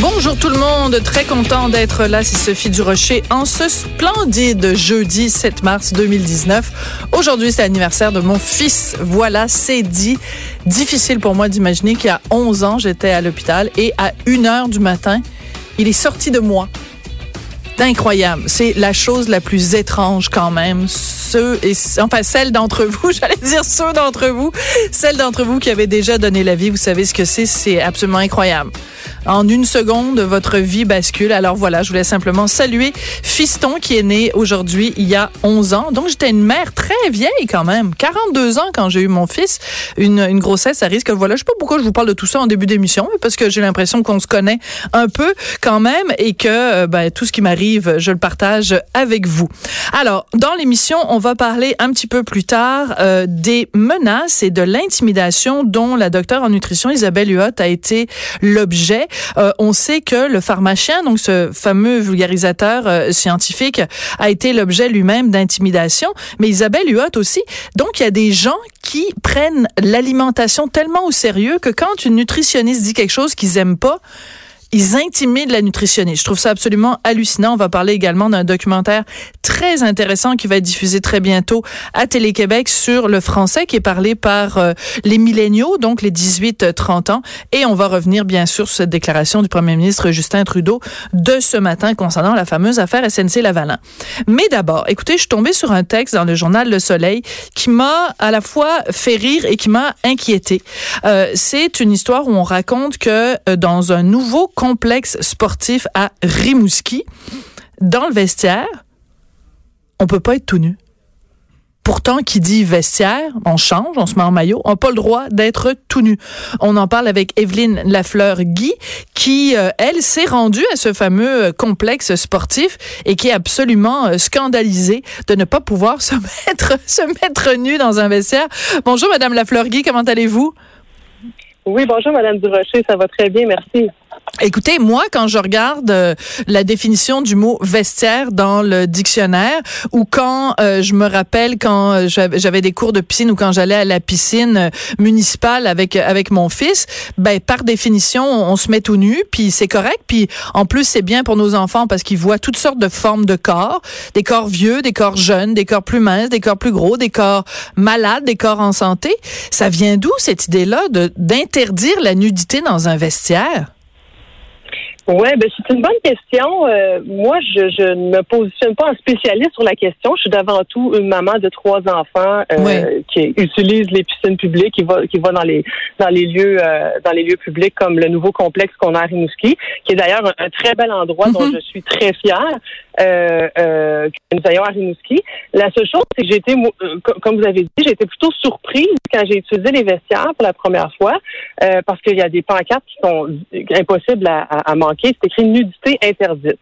Bonjour tout le monde, très content d'être là, c'est Sophie Durocher en ce splendide jeudi 7 mars 2019. Aujourd'hui, c'est l'anniversaire de mon fils. Voilà, c'est dit. Difficile pour moi d'imaginer qu'il y a 11 ans, j'étais à l'hôpital et à 1 heure du matin, il est sorti de moi incroyable. C'est la chose la plus étrange quand même. Ceux et enfin celles d'entre vous, j'allais dire ceux d'entre vous, celles d'entre vous qui avaient déjà donné la vie, vous savez ce que c'est, c'est absolument incroyable. En une seconde, votre vie bascule. Alors voilà, je voulais simplement saluer Fiston qui est né aujourd'hui il y a 11 ans. Donc j'étais une mère très vieille quand même, 42 ans quand j'ai eu mon fils. Une, une grossesse, ça risque. Voilà, je sais pas pourquoi je vous parle de tout ça en début d'émission, parce que j'ai l'impression qu'on se connaît un peu quand même et que euh, ben, tout ce qui m'arrive je le partage avec vous. Alors, dans l'émission, on va parler un petit peu plus tard euh, des menaces et de l'intimidation dont la docteure en nutrition Isabelle Huot a été l'objet. Euh, on sait que le pharmacien, donc ce fameux vulgarisateur euh, scientifique, a été l'objet lui-même d'intimidation, mais Isabelle Huot aussi. Donc, il y a des gens qui prennent l'alimentation tellement au sérieux que quand une nutritionniste dit quelque chose qu'ils aiment pas, ils intimident la nutritionniste. Je trouve ça absolument hallucinant. On va parler également d'un documentaire très intéressant qui va être diffusé très bientôt à Télé-Québec sur le français qui est parlé par euh, les milléniaux, donc les 18-30 ans. Et on va revenir bien sûr sur cette déclaration du premier ministre Justin Trudeau de ce matin concernant la fameuse affaire SNC-Lavalin. Mais d'abord, écoutez, je suis tombée sur un texte dans le journal Le Soleil qui m'a à la fois fait rire et qui m'a inquiété. Euh, C'est une histoire où on raconte que euh, dans un nouveau complexe sportif à Rimouski, dans le vestiaire, on peut pas être tout nu. Pourtant, qui dit vestiaire, on change, on se met en maillot, on n'a pas le droit d'être tout nu. On en parle avec Evelyne Lafleur-Guy, qui, euh, elle, s'est rendue à ce fameux euh, complexe sportif et qui est absolument euh, scandalisée de ne pas pouvoir se mettre, se mettre nu dans un vestiaire. Bonjour, Madame Lafleur-Guy, comment allez-vous? Oui, bonjour, Madame Durocher, ça va très bien, merci. Écoutez, moi, quand je regarde euh, la définition du mot vestiaire dans le dictionnaire, ou quand euh, je me rappelle quand euh, j'avais des cours de piscine ou quand j'allais à la piscine municipale avec avec mon fils, ben par définition, on, se met tout nu, puis c'est correct, puis en plus c'est bien pour nos enfants parce qu'ils voient toutes sortes de formes de corps, des corps vieux, des corps jeunes, des corps plus minces, des corps plus gros, des corps malades, des corps en santé. Ça vient d'où cette idée-là d'interdire la nudité dans un vestiaire? Oui, ben c'est une bonne question. Euh, moi, je, je, ne me positionne pas en spécialiste sur la question. Je suis d'avant tout une maman de trois enfants euh, qui utilise les piscines publiques, qui va qui va dans les dans les lieux euh, dans les lieux publics comme le nouveau complexe qu'on a à Rimouski, qui est d'ailleurs un, très bel endroit dont mm-hmm. je suis très fière. Euh, euh, que nous ayons à Rimouski. La seule chose, c'est que j'ai été, comme vous avez dit, j'ai été plutôt surprise quand j'ai utilisé les vestiaires pour la première fois, parce qu'il y a des pancartes qui sont impossibles à, à manquer c'est écrit nudité interdite.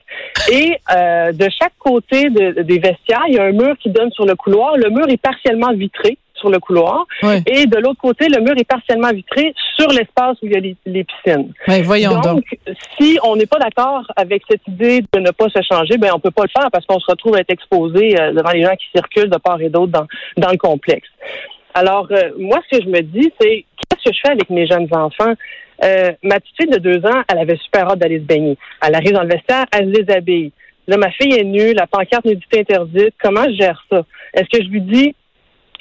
Et euh, de chaque côté des vestiaires, il y a un mur qui donne sur le couloir. Le mur est partiellement vitré sur le couloir. Et de l'autre côté, le mur est partiellement vitré sur l'espace où il y a les, piscines. voyons donc, si on n'est pas d'accord avec cette idée de ne pas se changer, ben on peut pas le faire parce qu'on se retrouve à être exposé euh, devant les gens qui circulent de part et d'autre dans, dans le complexe. Alors, euh, moi, ce que je me dis, c'est que je fais avec mes jeunes enfants? Euh, ma petite fille de deux ans, elle avait super hâte d'aller se baigner. Elle arrive dans le vestiaire, elle se déshabille. Là, ma fille est nue, la pancarte nudité interdite. Comment je gère ça? Est-ce que je lui dis,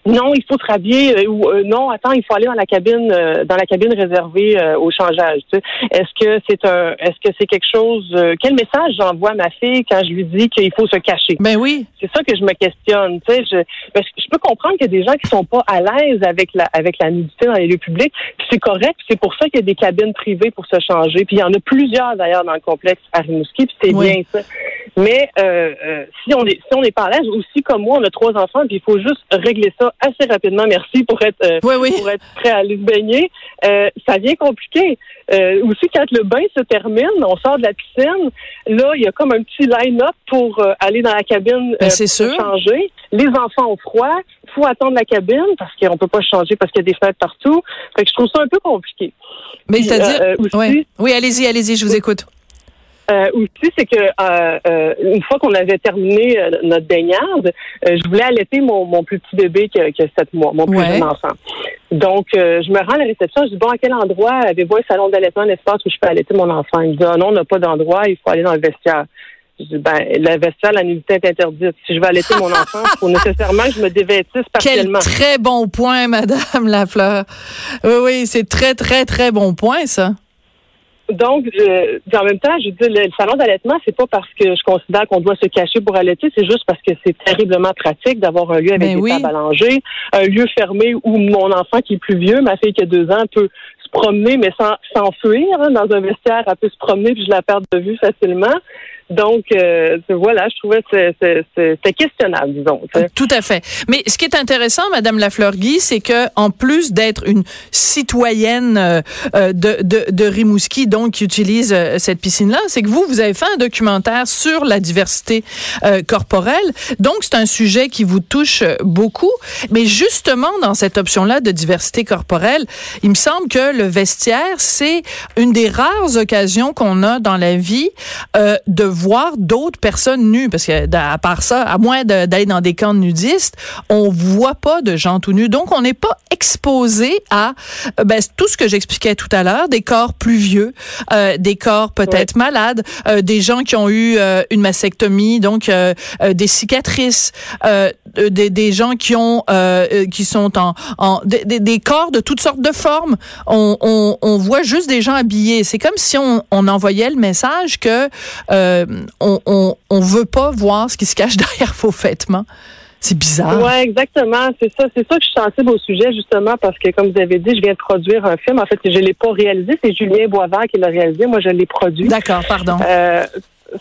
non, il faut se rhabiller euh, ou euh, non, attends, il faut aller dans la cabine euh, dans la cabine réservée au changeage. Tu sais. Est-ce que c'est un est-ce que c'est quelque chose quel message j'envoie à ma fille quand je lui dis qu'il faut se cacher? Ben oui. C'est ça que je me questionne, tu sais, je je peux comprendre qu'il y a des gens qui sont pas à l'aise avec la avec la nudité dans les lieux publics, c'est correct, c'est pour ça qu'il y a des cabines privées pour se changer, puis il y en a plusieurs d'ailleurs dans le complexe à Rimouski, puis c'est bien ça. Mais euh, si on est si on n'est pas à l'aise aussi comme moi, on a trois enfants, puis il faut juste régler ça assez rapidement, merci, pour être, euh, pour être prêt à aller se baigner. Euh, ça vient compliqué. Euh, aussi, quand le bain se termine, on sort de la piscine, là, il y a comme un petit line-up pour aller dans la cabine ben, pour changer. Les enfants ont froid, il faut attendre la cabine parce qu'on peut pas changer parce qu'il y a des fenêtres partout. Fait que je trouve ça un peu compliqué. Mais c'est-à-dire... Oui, allez-y, allez-y, je vous écoute. Euh, aussi, c'est que euh, euh, une fois qu'on avait terminé notre baignade, je voulais allaiter mon, mon plus petit bébé qui a, qui sept mois, mon plus jeune enfant. Donc, je me rends à la réception, je dis bon, à quel endroit avez-vous un salon d'allaitement, un espace où je peux allaiter mon enfant? Il me dit ah, non, on n'a pas d'endroit, il faut aller dans le vestiaire. Je dis, ben, le vestiaire, la nudité est interdite. Si je veux allaiter mon enfant, il faut nécessairement que je me dévêtisse partiellement. Quel très bon point, Madame Lafleur. Oui, oui, c'est très, très, très bon point, ça. Donc, en même temps, je dis, le, salon d'allaitement, c'est pas parce que je considère qu'on doit se cacher pour allaiter, c'est juste parce que c'est terriblement pratique d'avoir un lieu avec ben des tables allongées, un lieu fermé où mon enfant qui est plus vieux, ma fille qui a deux ans, peut promener, mais sans s'enfuir hein, dans un vestiaire, elle peut se promener puis je la perds de vue facilement. Donc, euh, voilà, je trouvais que c'était questionnable, disons. Tout à fait. Mais ce qui est intéressant, Madame Lafleur-Guy, c'est que en plus d'être une citoyenne euh, euh, de, de, de, Rimouski, donc qui utilise cette piscine-là, c'est que vous, vous avez fait un documentaire sur la diversité corporelle. Donc, c'est un sujet qui vous touche beaucoup. Mais justement, dans cette option-là de diversité corporelle, il me semble que le vestiaire, c'est une des rares occasions qu'on a dans la vie de voir d'autres personnes nues, parce que à part ça, à moins d'aller dans des camps nudistes, on voit pas de gens tout nus. Donc, on n'est pas exposé à euh, ben, tout ce que j'expliquais tout à l'heure, des corps plus vieux, euh, des corps peut-être malades, euh, des gens qui ont eu une mastectomie, donc des cicatrices, des, des, gens qui ont qui sont en, en des, des, corps de toutes sortes de formes. On, on, on voit juste des gens habillés. C'est comme si on, on envoyait le message que on, on, on veut pas voir ce qui se cache derrière vos vêtements. C'est bizarre. Oui, exactement. C'est ça. C'est ça que je suis sensible au sujet, justement, parce que, comme vous avez dit, je viens de produire un film. En fait, je ne l'ai pas réalisé. C'est Julien Boisvert qui l'a réalisé. Moi, je l'ai produit. D'accord, pardon. Euh,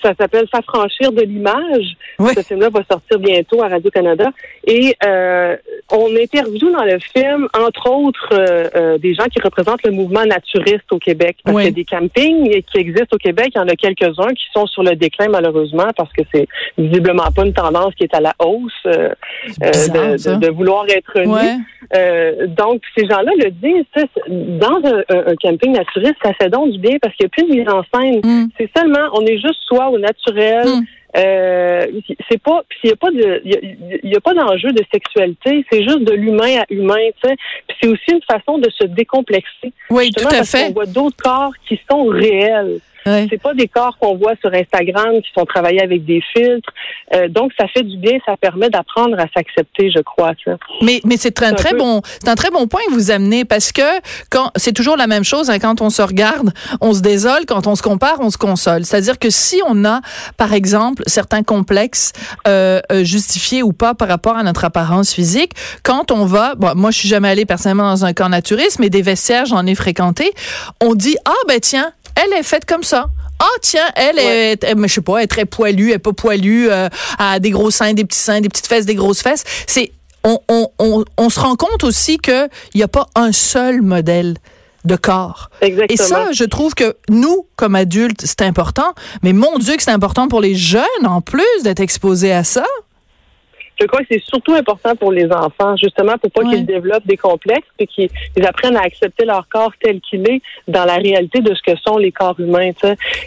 ça s'appelle S'affranchir de l'image. Ce film-là va sortir bientôt à Radio-Canada. Et euh, on interviewe dans le film, entre autres, euh, euh, des gens qui représentent le mouvement naturiste au Québec. Parce qu'il y a des campings qui existent au Québec. Il y en a quelques-uns qui sont sur le déclin, malheureusement, parce que c'est visiblement pas une tendance qui est à la hausse euh, de, de, vouloir être nu. donc, ces gens-là le disent. Dans un, camping naturiste, ça fait donc du bien parce qu'il n'y a plus de mise en scène. Mm. C'est seulement, on est juste soi au naturel. Hmm. Euh, c'est pas, il y a pas de, il y, a, pas d'enjeu de sexualité. C'est juste de l'humain à humain, tu sais. c'est aussi une façon de se décomplexer. Oui, tout à parce fait. On voit d'autres corps qui sont réels. C'est pas des corps qu'on voit sur Instagram qui sont travaillés avec des filtres. Euh, donc ça fait du bien, ça permet d'apprendre à s'accepter, je crois. Mais mais c'est un, très bon, c'est un très bon point que vous amenez parce que quand c'est toujours la même chose hein, quand on se regarde, on se désole, quand on se compare, on se console. C'est-à-dire que si on a par exemple certains complexes euh, euh, justifiés ou pas par rapport à notre apparence physique, quand on va, bon, moi je suis jamais allée personnellement dans un camp naturiste, mais des vestiaires j'en ai fréquenté, on dit ah ben tiens elle est faite comme ça. Ah tiens, elle est, je sais pas, elle est très poilue, elle est pas poilue, euh, a des gros seins, des petits seins, des petites fesses, des grosses fesses. C'est on, on, on, on se rend compte aussi qu'il n'y a pas un seul modèle de corps. Exactement. Et ça, je trouve que nous, comme adultes, c'est important, mais mon Dieu que c'est important pour les jeunes en plus d'être exposés à ça. Je crois que c'est surtout important pour les enfants, justement, pour pas qu'ils développent des complexes et qu'ils apprennent à accepter leur corps tel qu'il est dans la réalité de ce que sont les corps humains.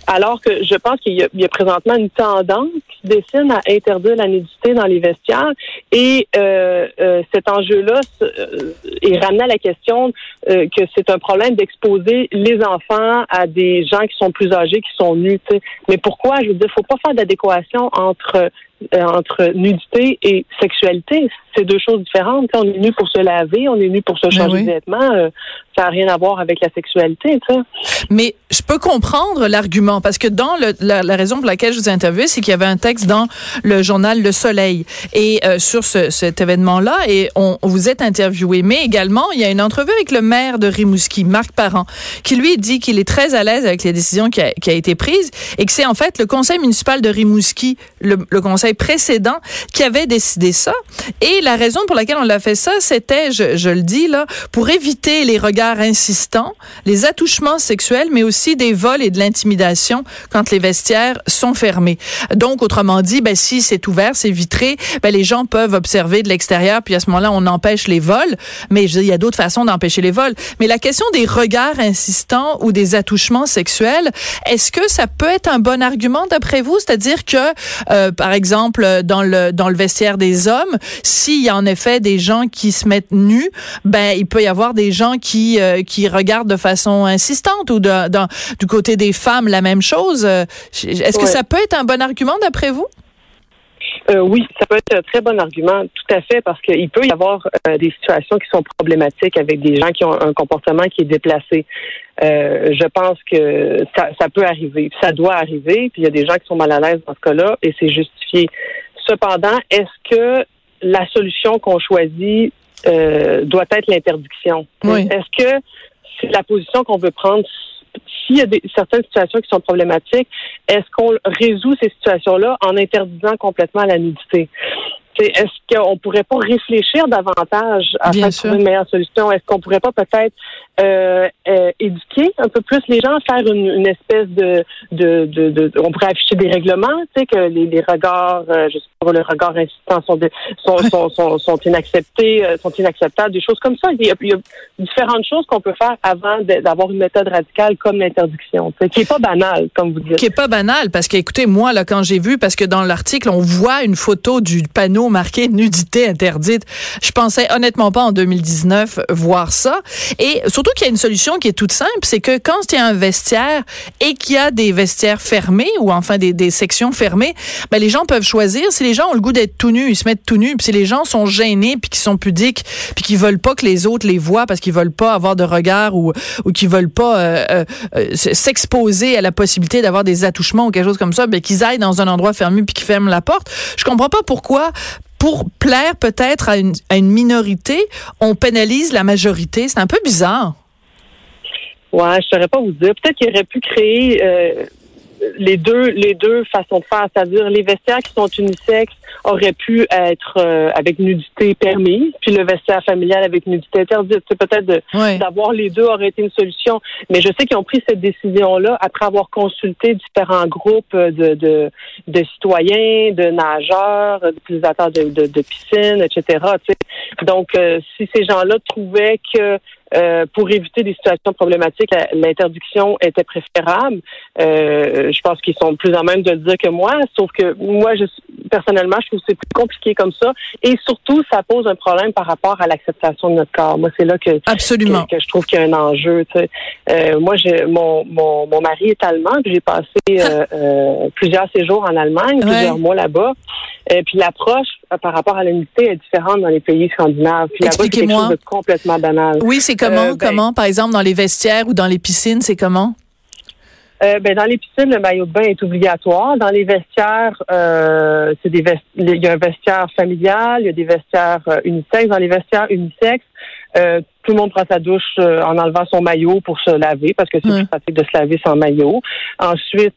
Alors que je pense qu'il y, a présentement une tendance qui se dessine à interdire la nudité dans les vestiaires et euh, euh, cet enjeu-là euh, est ramené à la question que c'est un problème d'exposer les enfants à des gens qui sont plus âgés, qui sont nus. Mais pourquoi? Je veux dire, faut pas faire d'adéquation entre euh, entre nudité et sexualité. C'est deux choses différentes. on est nu pour se laver, on est nu pour se ben changer de vêtements. Euh, Ça n'a rien à voir avec la sexualité, ça. Mais je peux comprendre l'argument parce que dans le, la, raison pour laquelle je vous ai interviewé, c'est qu'il y avait un texte dans le journal Le Soleil et euh, sur ce, cet événement-là et on, vous êtes interviewé. Mais également, il y a une entrevue avec le maire de Rimouski, Marc Parent, qui lui dit qu'il est très à l'aise avec les décisions qui a, qui a été prises et que c'est en fait le conseil municipal de Rimouski, le, le conseil précédent, qui avait décidé ça. Et la raison pour laquelle on l'a fait ça, c'était, je, je le dis là, pour éviter les regards insistants, les attouchements sexuels, mais aussi des vols et de l'intimidation quand les vestiaires sont fermés. Donc, autrement dit, ben, si c'est ouvert, c'est vitré, ben, les gens peuvent observer de l'extérieur, puis à ce moment-là, on empêche les vols. Mais il y a d'autres façons d'empêcher les vols. Mais la question des regards insistants ou des attouchements sexuels, est-ce que ça peut être un bon argument d'après vous? C'est-à-dire que, euh, par exemple, dans le, dans le vestiaire des hommes, s'il y a en effet des gens qui se mettent nus, ben, il peut y avoir des gens qui, euh, qui regardent de façon insistante ou de, du côté des femmes la même chose. Euh, est-ce que ça peut être un bon argument d'après vous? Euh, oui, ça peut être un très bon argument, tout à fait, parce qu'il peut y avoir euh, des situations qui sont problématiques avec des gens qui ont un comportement qui est déplacé. je pense que ça, ça peut arriver, ça doit arriver, puis il y a des gens qui sont mal à l'aise dans ce cas-là, et c'est justifié. Cependant, est-ce que la solution qu'on choisit doit être l'interdiction? Est-ce que c'est la position qu'on veut prendre s'il y a des, certaines situations qui sont problématiques, est-ce qu'on résout ces situations-là en interdisant complètement la nudité? Est-ce qu'on pourrait pas réfléchir davantage à trouver une meilleure solution? Est-ce qu'on pourrait pas peut-être euh, euh, éduquer un peu plus les gens, faire une, espèce de, de, de, on pourrait afficher des règlements, tu sais, que les, les regards, euh, je sais pas, le regard insistant sont, sont, sont, sont, sont, inacceptés, euh, sont inacceptables, des choses comme ça. Il y a, il y a différentes choses qu'on peut faire avant d'avoir une méthode radicale comme l'interdiction, qui est pas banale, comme vous dites. Qui est pas banale, parce que écoutez, moi là, quand j'ai vu, parce que dans l'article, on voit une photo du panneau marqué nudité interdite. Je pensais honnêtement pas en 2019 voir ça. Et surtout qu'il y a une solution qui est toute simple, c'est que quand il y a un vestiaire et qu'il y a des vestiaires fermés ou enfin des, des sections fermées, ben les gens peuvent choisir. Si les gens ont le goût d'être tout nus, ils se mettent tout nus. Puis si les gens sont gênés puis qui sont pudiques puis qui veulent pas que les autres les voient parce qu'ils veulent pas avoir de regard ou ou qui veulent pas euh, euh, euh, s'exposer à la possibilité d'avoir des attouchements ou quelque chose comme ça, ben qu'ils aillent dans un endroit fermé puis qu'ils ferment la porte. Je comprends pas pourquoi pour plaire peut-être à une, à une minorité, on pénalise la majorité. C'est un peu bizarre. Ouais, je saurais pas vous dire. Peut-être qu'il aurait pu créer euh, les deux les deux façons de faire, c'est-à-dire les vestiaires qui sont unisexes auraient pu être euh, avec nudité permise, puis le vestiaire familial avec nudité interdite. C'est peut-être d'avoir les deux aurait été une solution, mais je sais qu'ils ont pris cette décision-là après avoir consulté différents groupes de de, de citoyens, de nageurs, d'utilisateurs de, de, de piscines, etc. Donc, euh, si ces gens-là trouvaient que euh, pour éviter des situations problématiques, l'interdiction était préférable. Euh, je pense qu'ils sont plus en même de le dire que moi, sauf que moi, je, personnellement, je trouve que c'est plus compliqué comme ça. Et surtout, ça pose un problème par rapport à l'acceptation de notre corps. Moi, c'est là que, Absolument. Que, je trouve qu'il y a un enjeu. Euh, moi, j'ai, mon, mon, mon mari est allemand, j'ai passé euh, euh, plusieurs séjours en Allemagne, plusieurs mois là-bas. Et puis l'approche par rapport à l'unité est différente dans les pays scandinaves. Expliquez-moi. complètement banal. Oui, c'est comment? Ben comment, par exemple, dans les vestiaires ou dans les piscines, c'est comment? Euh, ben, dans les piscines, le maillot de bain est obligatoire. Dans les vestiaires, euh, c'est des il y a un vestiaire familial, il y a des vestiaires euh, unisexes. Dans les vestiaires unisexes, euh, tout le monde prend sa douche euh, en enlevant son maillot pour se laver parce que c'est plus pratique de se laver sans maillot. Ensuite,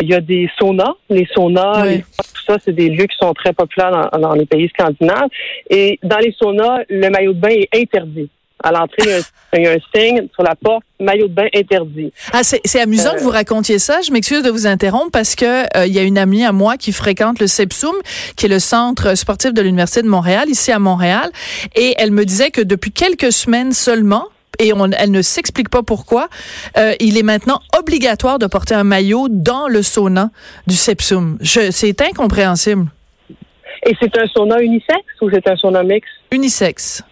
il y a des saunas. Les saunas, tout ça, c'est des lieux qui sont très populaires dans, dans les pays scandinaves. Et dans les saunas, le maillot de bain est interdit. À l'entrée, il y, a un signe sur la porte, maillot de bain interdit. Ah, c'est amusant que vous racontiez ça. Je m'excuse de vous interrompre parce que euh, il y a une amie à moi qui fréquente le CEPSUM, qui est le centre sportif de l'Université de Montréal, ici à Montréal. Et elle me disait que depuis quelques semaines seulement, et on, elle ne s'explique pas pourquoi, euh, il est maintenant obligatoire de porter un maillot dans le sauna du Sepsum. C'est incompréhensible. Et c'est un sauna unisexe ou c'est un sauna mix? Unisexe.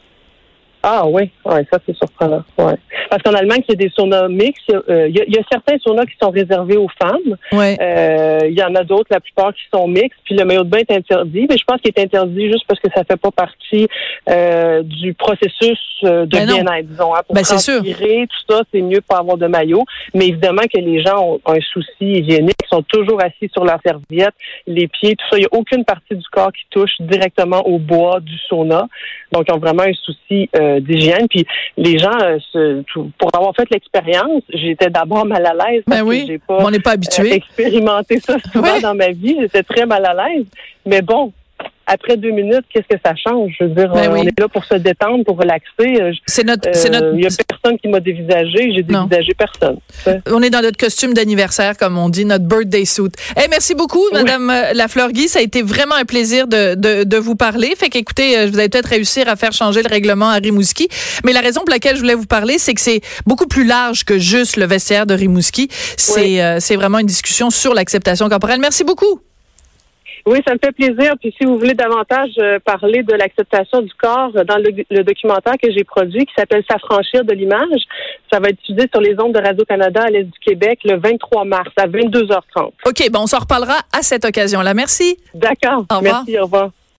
Ah oui, ouais, ça c'est surprenant. Ouais. Parce qu'en Allemagne, il y a des saunas mixtes. Euh, il, y a, certains saunas qui sont réservés aux femmes. Ouais. Euh, il y en a d'autres, la plupart qui sont mixtes. Puis le maillot de bain est interdit, mais je pense qu'il est interdit juste parce que ça fait pas partie euh, du processus de Ben bien-être, disons. hein. Pour Ben, c'est sûr. transpirer, tout ça, c'est mieux pas avoir de maillot. Mais évidemment que les gens ont un souci hygiénique, sont toujours assis sur leur serviette, les pieds, tout ça. Il n'y a aucune partie du corps qui touche directement au bois du sauna. Donc, ils ont vraiment un souci euh, d'hygiène. Puis les gens, euh, se- pour avoir fait l'expérience, j'étais d'abord mal à l'aise parce Ben oui. que j'ai pas On n'est pas euh, habitué. expérimenté ça souvent Ouais. dans ma vie. J'étais très mal à l'aise. Mais bon, après deux minutes, qu'est-ce que ça change? Je veux dire, Ben euh, oui. on est là pour se détendre, pour relaxer. Euh, C'est notre, euh, c'est notre, Il y a personne qui m'a dévisagé. J'ai dévisagé personne. on est dans notre costume d'anniversaire, comme on dit, notre birthday suit. Eh, merci beaucoup, Madame euh, Lafleur-Guy. Ça a été vraiment un plaisir de, de, de vous parler. Fait qu'écoutez, vous allez peut-être réussir à faire changer le règlement à Rimouski. Mais la raison pour laquelle je voulais vous parler, c'est que c'est beaucoup plus large que juste le vestiaire de Rimouski. C'est Oui. euh, c'est vraiment une discussion sur l'acceptation corporelle. Merci beaucoup. Oui, ça me fait plaisir. Puis si vous voulez davantage euh, parler de l'acceptation du corps euh, dans le, le documentaire que j'ai produit qui s'appelle S'affranchir de l'image, ça va être diffusé sur les ondes de Radio-Canada à l'Est du Québec le 23 mars à 22h30. OK, bon, on s'en reparlera à cette occasion-là. Merci. D'accord. Au revoir. Merci, au revoir.